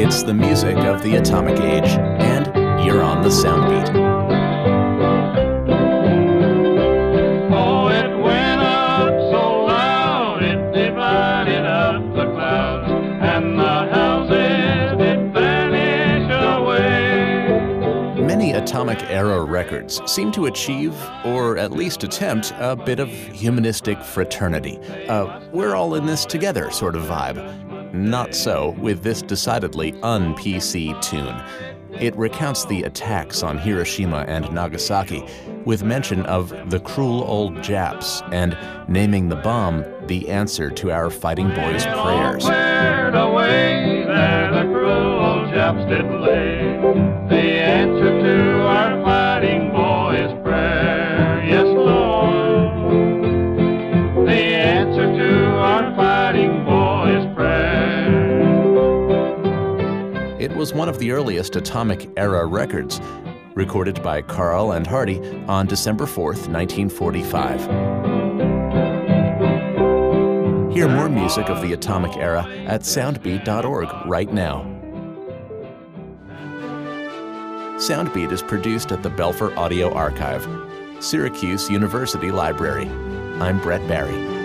It's the music of the atomic age, and you're on the soundbeat. Oh, it went up so loud, it divided up the clouds, and the houses did vanish away. Many atomic era records seem to achieve, or at least attempt, a bit of humanistic fraternity. Uh, we're all in this together sort of vibe. Not so with this decidedly un PC tune. It recounts the attacks on Hiroshima and Nagasaki with mention of the cruel old Japs and naming the bomb the answer to our fighting boys' prayers. The answer to our It was one of the earliest atomic era records, recorded by Karl and Harty on December 4th, 1945. Hear more music of the atomic era at soundbeat.org right now. Soundbeat is produced at the Belfer Audio Archive, Syracuse University Library. I'm Brett Barry.